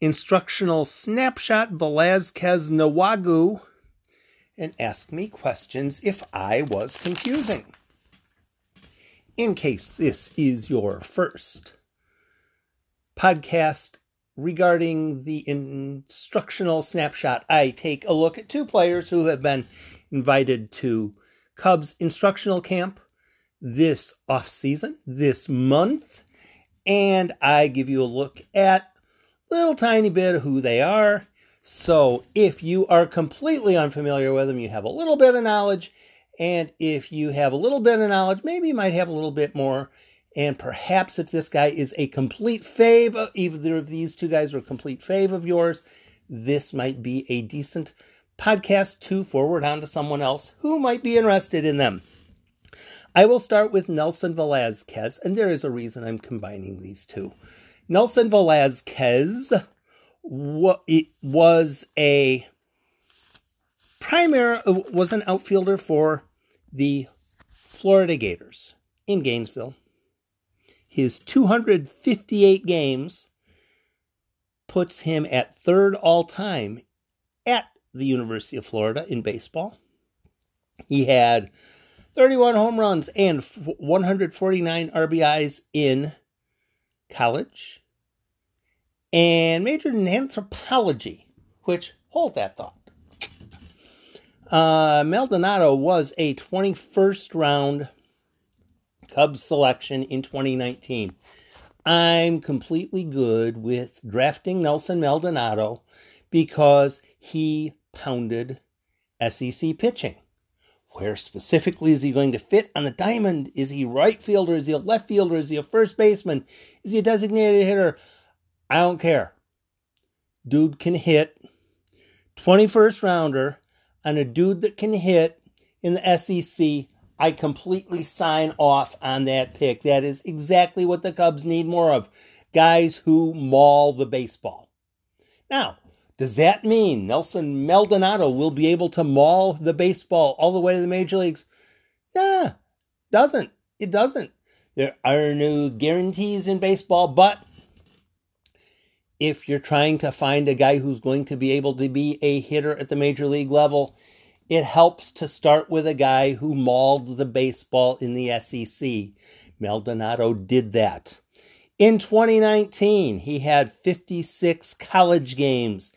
instructional snapshot Velazquez Nwogu and ask me questions if I was confusing. In case this is your first podcast regarding the instructional snapshot, I take a look at two players who have been invited to Cubs instructional camp this off season, this month, and I give you a look at little tiny bit of who they are. So if you are completely unfamiliar with them, you have a little bit of knowledge. And if you have a little bit of knowledge, maybe you might have a little bit more. And perhaps if this guy is a complete fave, either of these two guys are a complete fave of yours, this might be a decent podcast to forward on to someone else who might be interested in them. I will start with Nelson Velazquez, and there is a reason I'm combining these two. Nelson Velazquez was a primary uh, was an outfielder for the Florida Gators in Gainesville. His 258 games puts him at third all time at the University of Florida in baseball. He had 31 home runs and 149 RBIs in college and majored in anthropology, which, hold that thought. Uh, Maldonado was a 21st round Cubs selection in 2019. I'm completely good with drafting Nelson Maldonado because he pounded SEC pitching. Where specifically is he going to fit on the diamond? Is he right fielder? Is he a left fielder? Is he a first baseman? Is he a designated hitter? I don't care. Dude can hit 21st rounder on a dude that can hit in the SEC. I completely sign off on that pick. That is exactly what the Cubs need more of guys who maul the baseball. Now, does that mean Nelson Maldonado will be able to maul the baseball all the way to the major leagues? Nah, doesn't. It doesn't. There are no guarantees in baseball, but if you're trying to find a guy who's going to be able to be a hitter at the major league level, it helps to start with a guy who mauled the baseball in the SEC. Maldonado did that. In 2019, he had 56 college games.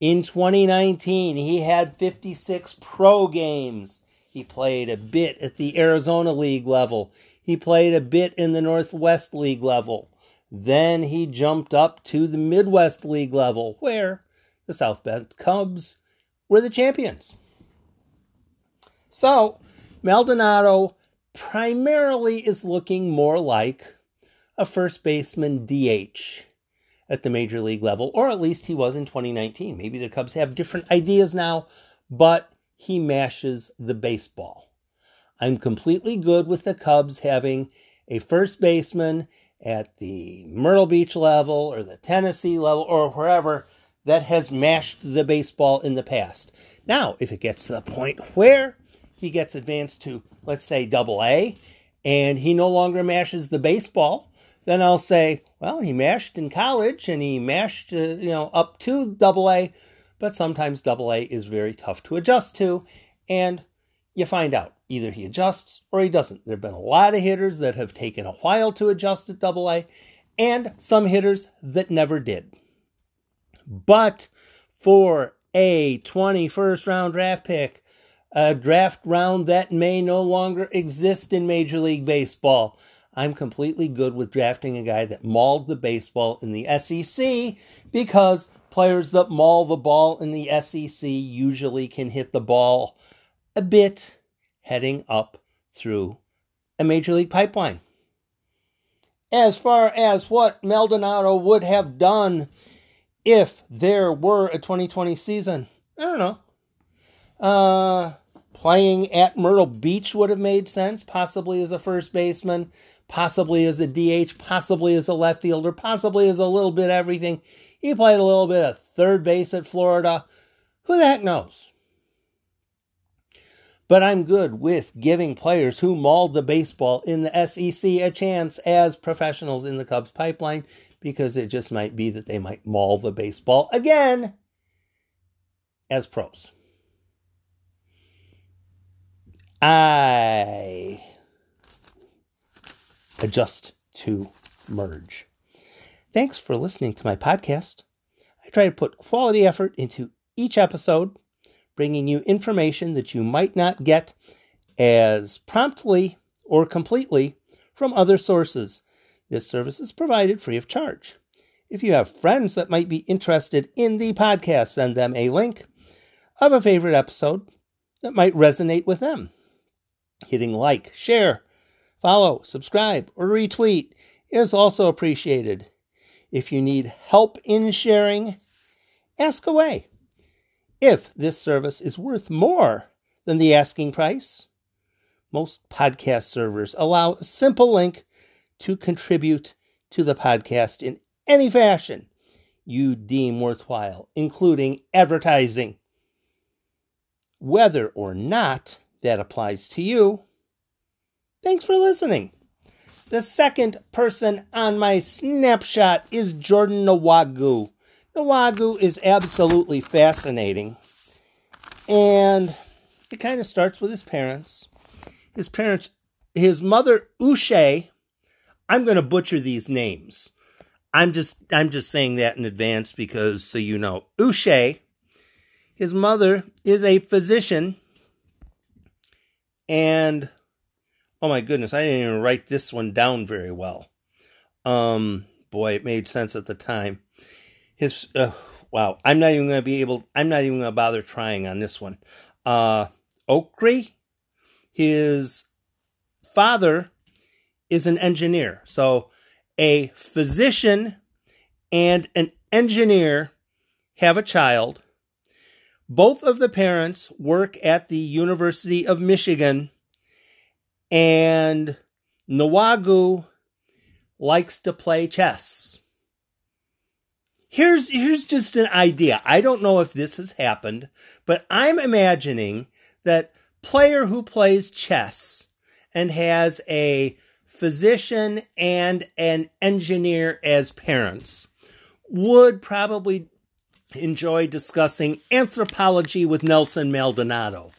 In 2019, he had 56 pro games. He played a bit at the Arizona League level. He played a bit in the Northwest League level. Then he jumped up to the Midwest League level, where the South Bend Cubs were the champions. So, Maldonado primarily is looking more like a first baseman DH at the major league level, or at least he was in 2019. Maybe the Cubs have different ideas now, but he mashes the baseball. I'm completely good with the Cubs having a first baseman at the Myrtle Beach level or the Tennessee level or wherever that has mashed the baseball in the past. Now, if it gets to the point where he gets advanced to, let's say, double A, and he no longer mashes the baseball, then I'll say, well, he mashed in college and he mashed, uh, you know, up to double A, but sometimes double A is very tough to adjust to, and you find out either he adjusts or he doesn't. There have been a lot of hitters that have taken a while to adjust at double A, and some hitters that never did. But for a 21st round draft pick, a draft round that may no longer exist in Major League Baseball, I'm completely good with drafting a guy that mauled the baseball in the SEC because players that maul the ball in the SEC usually can hit the ball a bit heading up through a major league pipeline. As far as what Maldonado would have done if there were a 2020 season, I don't know. Uh, playing at Myrtle Beach would have made sense, possibly as a first baseman, possibly as a DH, possibly as a left fielder, possibly as a little bit everything. He played a little bit of third base at Florida. Who the heck knows? But I'm good with giving players who mauled the baseball in the SEC a chance as professionals in the Cubs pipeline because it just might be that they might maul the baseball again as pros. I adjust to merge. Thanks for listening to my podcast. I try to put quality effort into each episode bringing you information that you might not get as promptly or completely from other sources. This service is provided free of charge. If you have friends that might be interested in the podcast, send them a link of a favorite episode that might resonate with them. Hitting like, share, follow, subscribe, or retweet is also appreciated. If you need help in sharing, ask away. If this service is worth more than the asking price, most podcast servers allow a simple link to contribute to the podcast in any fashion you deem worthwhile, including advertising. Whether or not that applies to you, thanks for listening. The second person on my snapshot is Jordan Nwogu. Nwogu is absolutely fascinating. And it kind of starts with his parents. His parents, his mother, Uche, I'm going to butcher these names. I'm just I'm just saying that in advance because so you know. Uche, his mother is a physician and oh my goodness, I didn't even write this one down very well. Um boy, it made sense at the time. His uh, wow i'm not even going to be able i'm not even going to bother trying on this one. Uh Okri, his father is an engineer. So a physician and an engineer have a child. Both of the parents work at the university of michigan and Nwogu likes to play chess here's here's just an idea. I don't know if this has happened, but I'm imagining that player who plays chess and has a physician and an engineer as parents would probably enjoy discussing anthropology with Nelson Maldonado.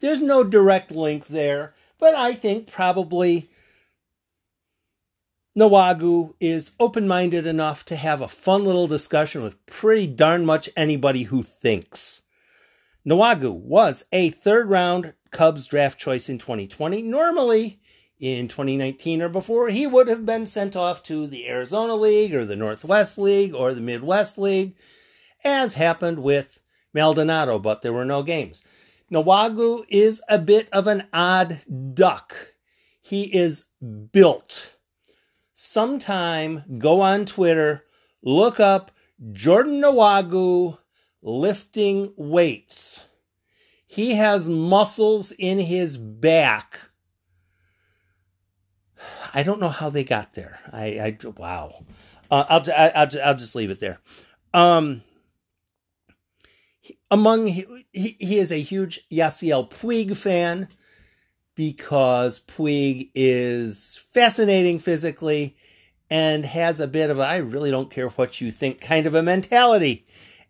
There's no direct link there, but I think probably Nwogu is open minded enough to have a fun little discussion with pretty darn much anybody who thinks. Nwogu was a third round Cubs draft choice in 2020. Normally, in 2019 or before, he would have been sent off to the Arizona League or the Northwest League or the Midwest League, as happened with Maldonado, but there were no games. Nwogu is a bit of an odd duck. He is built sometime go on Twitter, look up Jordan Nwogu lifting weights. He has muscles in his back. I don't know how they got there. I, I wow. Uh, I'll, I'll, I'll just leave it there. Um, among he, he is a huge Yasiel Puig fan because Puig is fascinating physically and has a bit of a, I really don't care what you think kind of a mentality.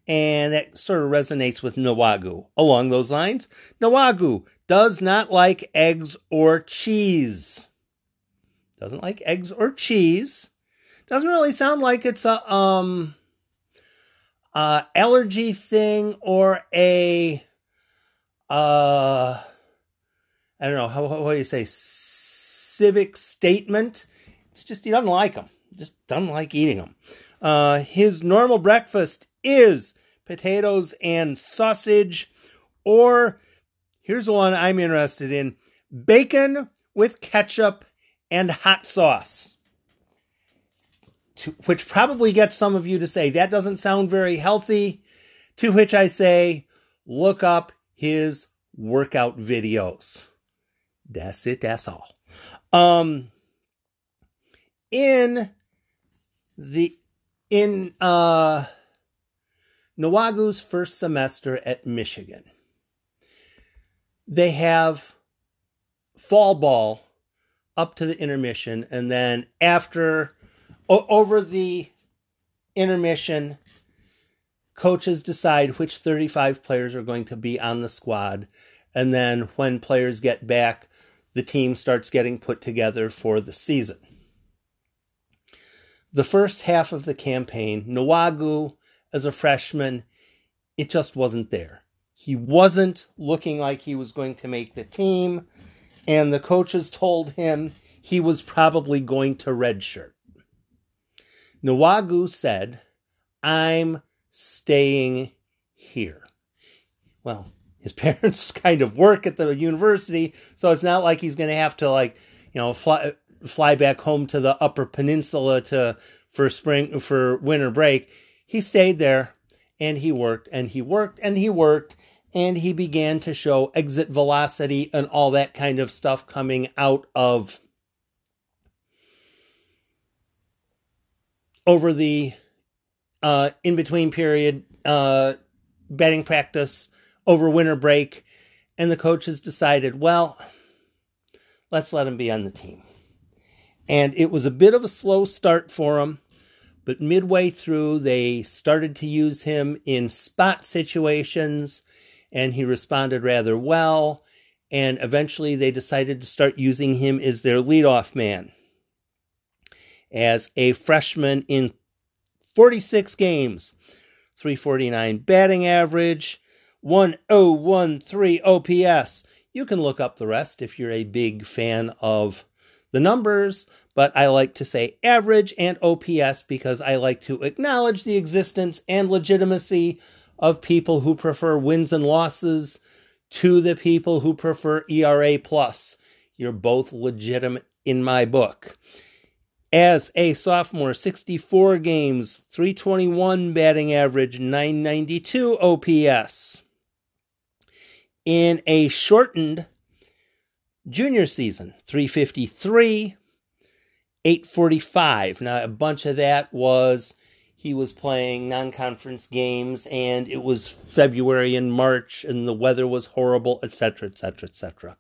And that sort of resonates with Nwogu. Along those lines, Nwogu does not like eggs or cheese. Doesn't like eggs or cheese. Doesn't really sound like it's a um uh allergy thing or a uh I don't know how what do you say civic statement. It's just he doesn't like them. Just doesn't like eating them. Uh, his normal breakfast is potatoes and sausage, or here's the one I'm interested in: bacon with ketchup and hot sauce. Which probably gets some of you to say that doesn't sound very healthy. To which I say, look up his workout videos. That's it, that's all. Um, in the, in, uh, Nwogu's first semester at Michigan, they have fall ball up to the intermission, and then after, o- over the intermission, coaches decide which 35 players are going to be on the squad. And then when players get back, the team starts getting put together for the season. The first half of the campaign, Nwogu, as a freshman, it just wasn't there. He wasn't looking like he was going to make the team, and the coaches told him he was probably going to redshirt. Nwogu said, I'm staying here. Well, his parents kind of work at the university, so it's not like he's going to have to like, you know, fly fly back home to the Upper Peninsula to for spring for winter break. He stayed there and he worked and he worked and he worked and he began to show exit velocity and all that kind of stuff coming out of over the uh, in between period uh, batting practice over winter break, and the coaches decided, well, let's let him be on the team. And it was a bit of a slow start for him, but midway through, they started to use him in spot situations, and he responded rather well. And eventually, they decided to start using him as their leadoff man. As a freshman in 46 games, 349 batting average, 1013 OPS. You can look up the rest if you're a big fan of the numbers, but I like to say average and OPS because I like to acknowledge the existence and legitimacy of people who prefer wins and losses to the people who prefer ERA plus. You're both legitimate in my book. As a sophomore, 64 games, 321 batting average, 992 OPS. In a shortened junior season, 353, 845. Now, a bunch of that was he was playing non conference games and it was February and March and the weather was horrible, etc., etc., etc.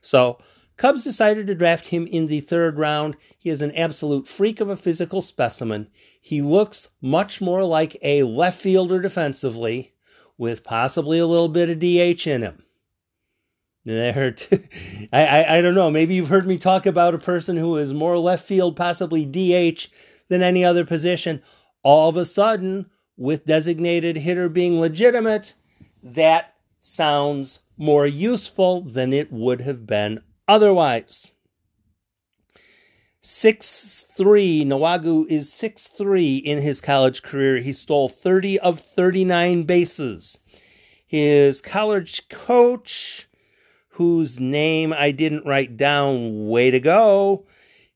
So, Cubs decided to draft him in the third round. He is an absolute freak of a physical specimen. He looks much more like a left fielder defensively, with possibly a little bit of DH in him. There, I, I I don't know. Maybe you've heard me talk about a person who is more left field, possibly DH, than any other position. All of a sudden, with designated hitter being legitimate, that sounds more useful than it would have been otherwise. Six three, Nwogu is six three in his college career. He stole 30 of 39 bases. His college coach, whose name I didn't write down, way to go.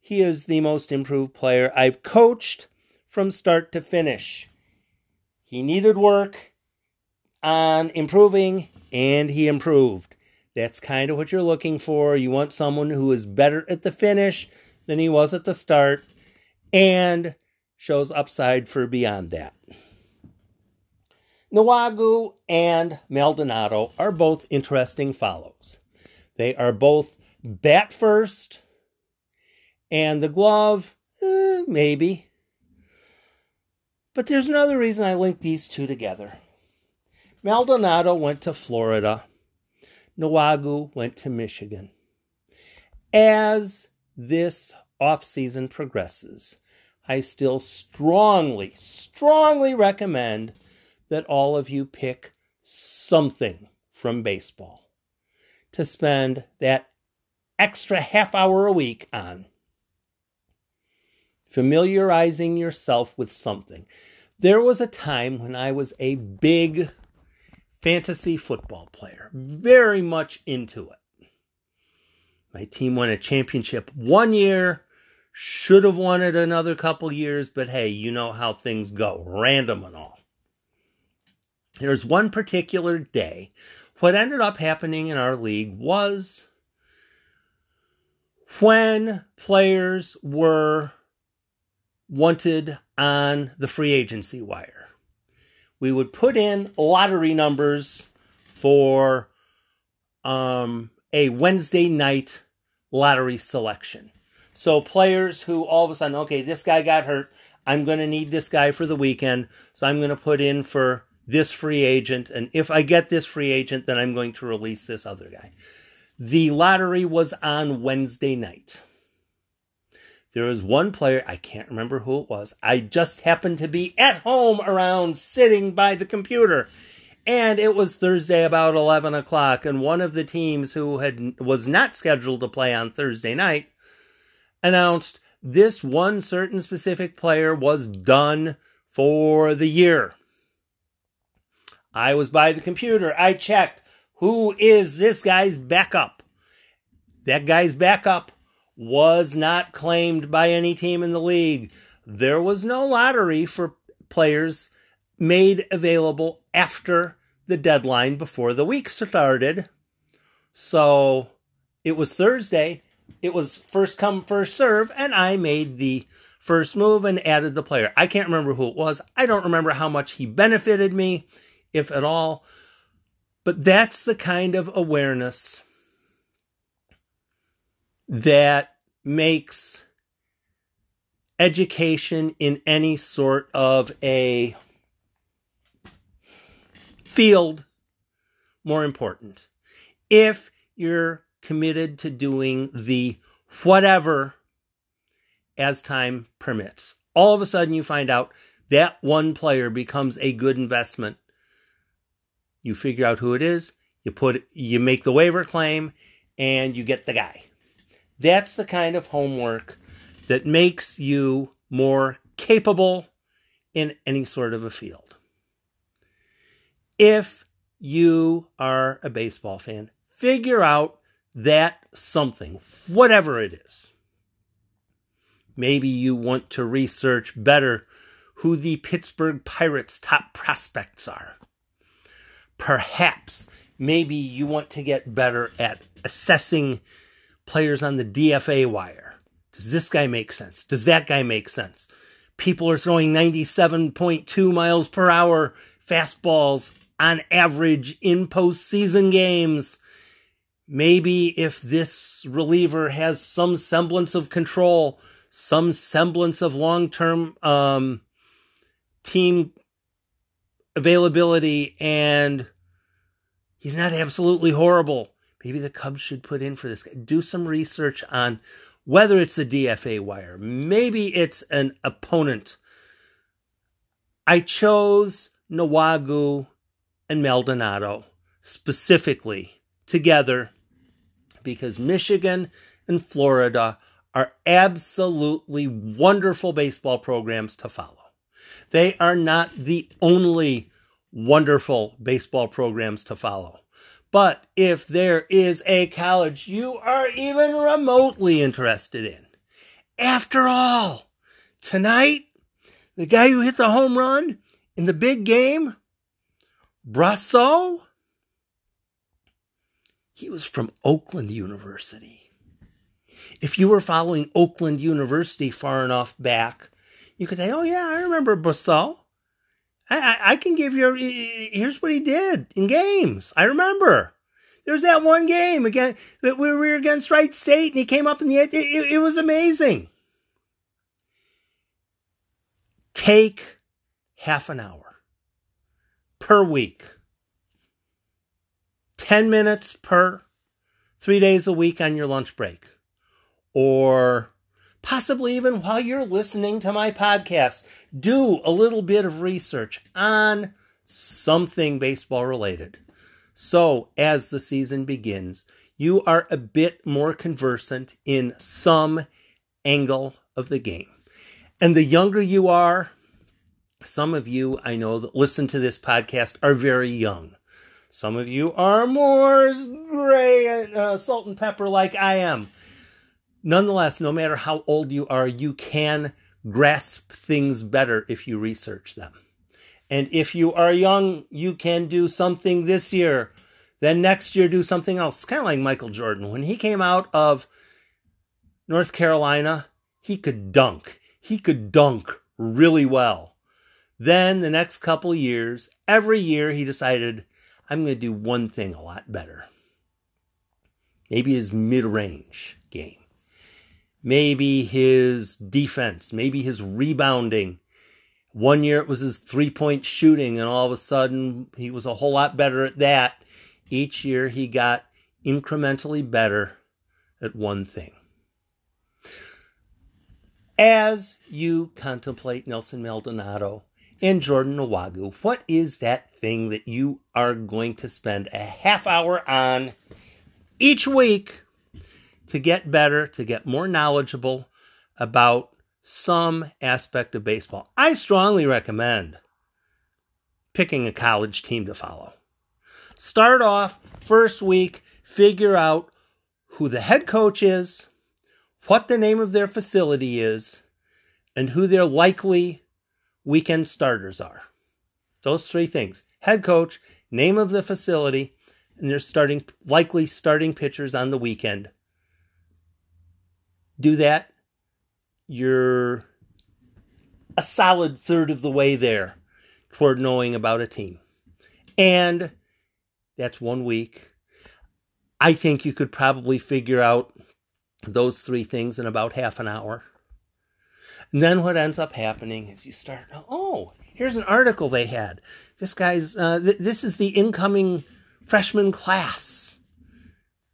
He is the most improved player I've coached from start to finish. He needed work on improving, and he improved. That's kind of what you're looking for. You want someone who is better at the finish than he was at the start and shows upside for beyond that. Nwogu and Maldonado are both interesting follows. They are both bat first, and the glove, eh, maybe. But there's another reason I link these two together. Maldonado went to Florida Nwogu went to Michigan. As this off-season progresses, I still strongly, strongly recommend that all of you pick something from baseball to spend that extra half hour a week on. Familiarizing yourself with something. There was a time when I was a big fantasy football player, very much into it. My team won a championship one year, should have won it another couple years, but hey, you know how things go, random and all. There's one particular day what ended up happening in our league was when players were wanted on the free agency wire. We would put in lottery numbers for um, a Wednesday night lottery selection. So players who all of a sudden, okay, this guy got hurt. I'm going to need this guy for the weekend. So I'm going to put in for this free agent. And if I get this free agent, then I'm going to release this other guy. The lottery was on Wednesday night. There was one player, I can't remember who it was. I just happened to be at home around sitting by the computer. And it was Thursday about 11 o'clock. And one of the teams who had was not scheduled to play on Thursday night announced this one certain specific player was done for the year. I was by the computer. I checked who is this guy's backup. That guy's backup was not claimed by any team in the league. There was no lottery for players made available after the deadline before the week started. So it was Thursday. It was first come, first serve, and I made the first move and added the player. I can't remember who it was. I don't remember how much he benefited me, if at all. But that's the kind of awareness that makes education in any sort of a field more important. If you're committed to doing the whatever as time permits, all of a sudden you find out that one player becomes a good investment. You figure out who it is, you put you make the waiver claim and you get the guy. That's the kind of homework that makes you more capable in any sort of a field. If you are a baseball fan, figure out that something, whatever it is. Maybe you want to research better who the Pittsburgh Pirates' top prospects are. Perhaps maybe you want to get better at assessing players on the DFA wire. Does this guy make sense? Does that guy make sense? People are throwing 97.2 miles per hour fastballs on average in postseason games. Maybe if this reliever has some semblance of control, some semblance of long term um, team availability, and he's not absolutely horrible, maybe the Cubs should put in for this. Do some research on whether it's the DFA wire, maybe it's an opponent. I chose Nwogu and Maldonado specifically together because Michigan and Florida are absolutely wonderful baseball programs to follow. They are not the only wonderful baseball programs to follow. But if there is a college you are even remotely interested in, after all, tonight, the guy who hit the home run in the big game, Brosseau, he was from Oakland University. If you were following Oakland University far enough back, you could say, oh, yeah, I remember Brosseau. I, I, can give you, here's what he did in games. I remember. There's that one game again that we were against Wright State and he came up in the, it, it, it was amazing. Take half an hour per week. 10 minutes per three days a week on your lunch break. Or possibly even while you're listening to my podcast, do a little bit of research on something baseball related. So, as the season begins, you are a bit more conversant in some angle of the game. And the younger you are, some of you I know that listen to this podcast are very young. Some of you are more gray, uh, salt and pepper like I am. Nonetheless, no matter how old you are, you can grasp things better if you research them. And if you are young, you can do something this year Then next year, do something else. Kind of like Michael Jordan. When he came out of North Carolina, he could dunk. He could dunk really well. Then the next couple years, every year he decided, I'm going to do one thing a lot better. Maybe his mid range game. Maybe his defense. Maybe his rebounding. One year it was his three point shooting, and all of a sudden he was a whole lot better at that. Each year he got incrementally better at one thing. As you contemplate Nelson Maldonado and Jordan Nwogu, what is that thing that you are going to spend a half hour on each week to get better, to get more knowledgeable about some aspect of baseball? I strongly recommend picking a college team to follow. Start off first week, figure out who the head coach is, what the name of their facility is, and who their likely weekend starters are. Those three things head coach, name of the facility, and their starting likely starting pitchers on the weekend. Do that. You're a solid third of the way there toward knowing about a team. And that's one week. I think you could probably figure out those three things in about half an hour. And then what ends up happening is you start, oh, here's an article they had. This guy's, uh, th- this is the incoming freshman class.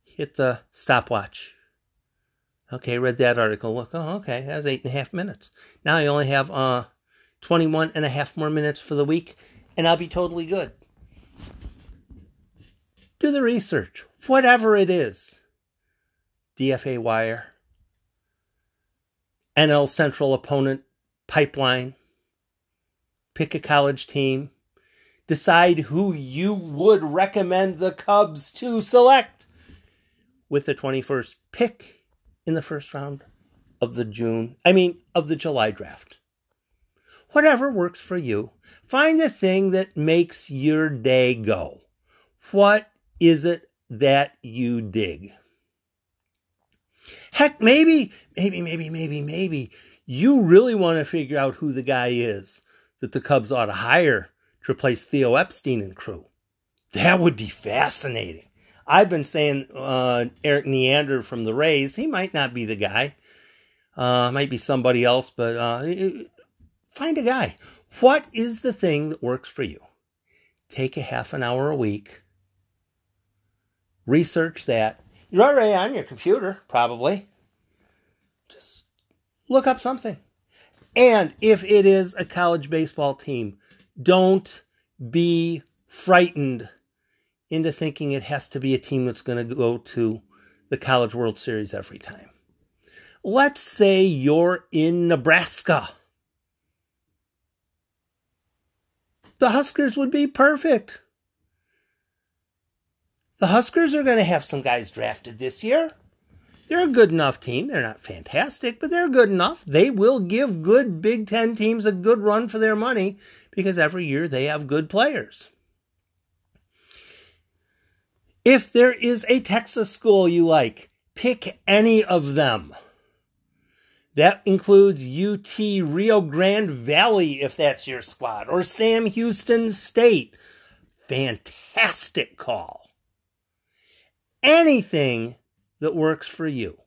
Hit the stopwatch. Okay, read that article. Look, oh, okay, that's eight and a half minutes. Now I only have uh, 21 and a half more minutes for the week, and I'll be totally good do the research, whatever it is. DFA wire, NL Central opponent pipeline, pick a college team, decide who you would recommend the Cubs to select with the 21st pick in the first round of the June, I mean, of the July draft. Whatever works for you. Find the thing that makes your day go. What is it that you dig? Heck, maybe, maybe, maybe, maybe, maybe you really want to figure out who the guy is that the Cubs ought to hire to replace Theo Epstein and crew. That would be fascinating. I've been saying uh, Erik Neander from the Rays, he might not be the guy. Uh, might be somebody else, but uh, find a guy. What is the thing that works for you? Take a half an hour a week research that. You're already on your computer, probably. Just look up something. And if it is a college baseball team, don't be frightened into thinking it has to be a team that's going to go to the College World Series every time. Let's say you're in Nebraska. The Huskers would be perfect. The Huskers are going to have some guys drafted this year. They're a good enough team. They're not fantastic, but they're good enough. They will give good Big Ten teams a good run for their money because every year they have good players. If there is a Texas school you like, pick any of them. That includes UT Rio Grande Valley, if that's your squad, or Sam Houston State. Fantastic call anything that works for you.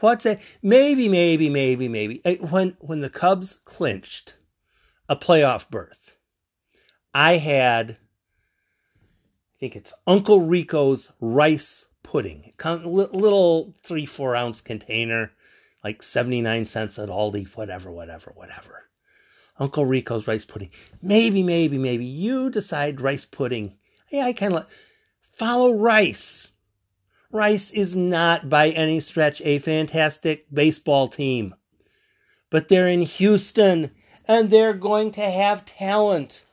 What's a maybe, maybe, maybe, maybe uh, when when the Cubs clinched a playoff berth, I had think it's Uncle Rico's rice pudding, little three four ounce container, like seventy nine cents at Aldi, whatever, whatever, whatever. Uncle Rico's rice pudding. Maybe, maybe, maybe you decide rice pudding. Yeah, I kind of follow rice. Rice is not by any stretch a fantastic baseball team, but they're in Houston and they're going to have talent.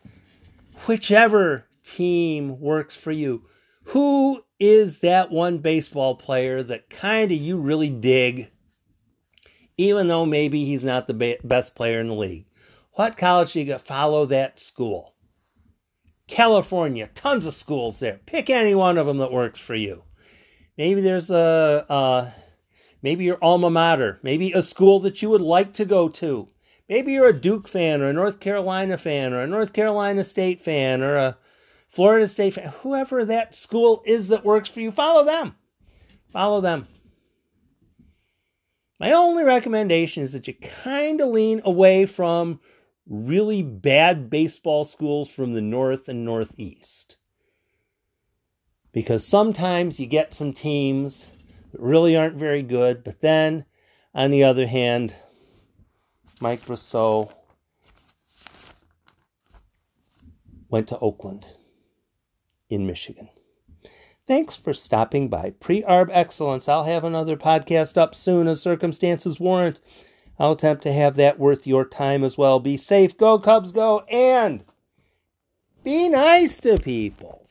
Whichever team works for you. Who is that one baseball player that kind of you really dig, even though maybe he's not the best player in the league? What college do you follow that school? California, tons of schools there. Pick any one of them that works for you. Maybe there's a, a maybe your alma mater, maybe a school that you would like to go to. Maybe you're a Duke fan or a North Carolina fan or a North Carolina State fan or a Florida State. Whoever that school is that works for you, follow them. Follow them. My only recommendation is that you kind of lean away from really bad baseball schools from the north and northeast. Because sometimes you get some teams that really aren't very good, but then on the other hand, Mike Brosseau went to Oakland in Michigan. Thanks for stopping by. Pre Arb Excellence. I'll have another podcast up soon as circumstances warrant. I'll attempt to have that worth your time as well. Be safe, go Cubs, go, and be nice to people.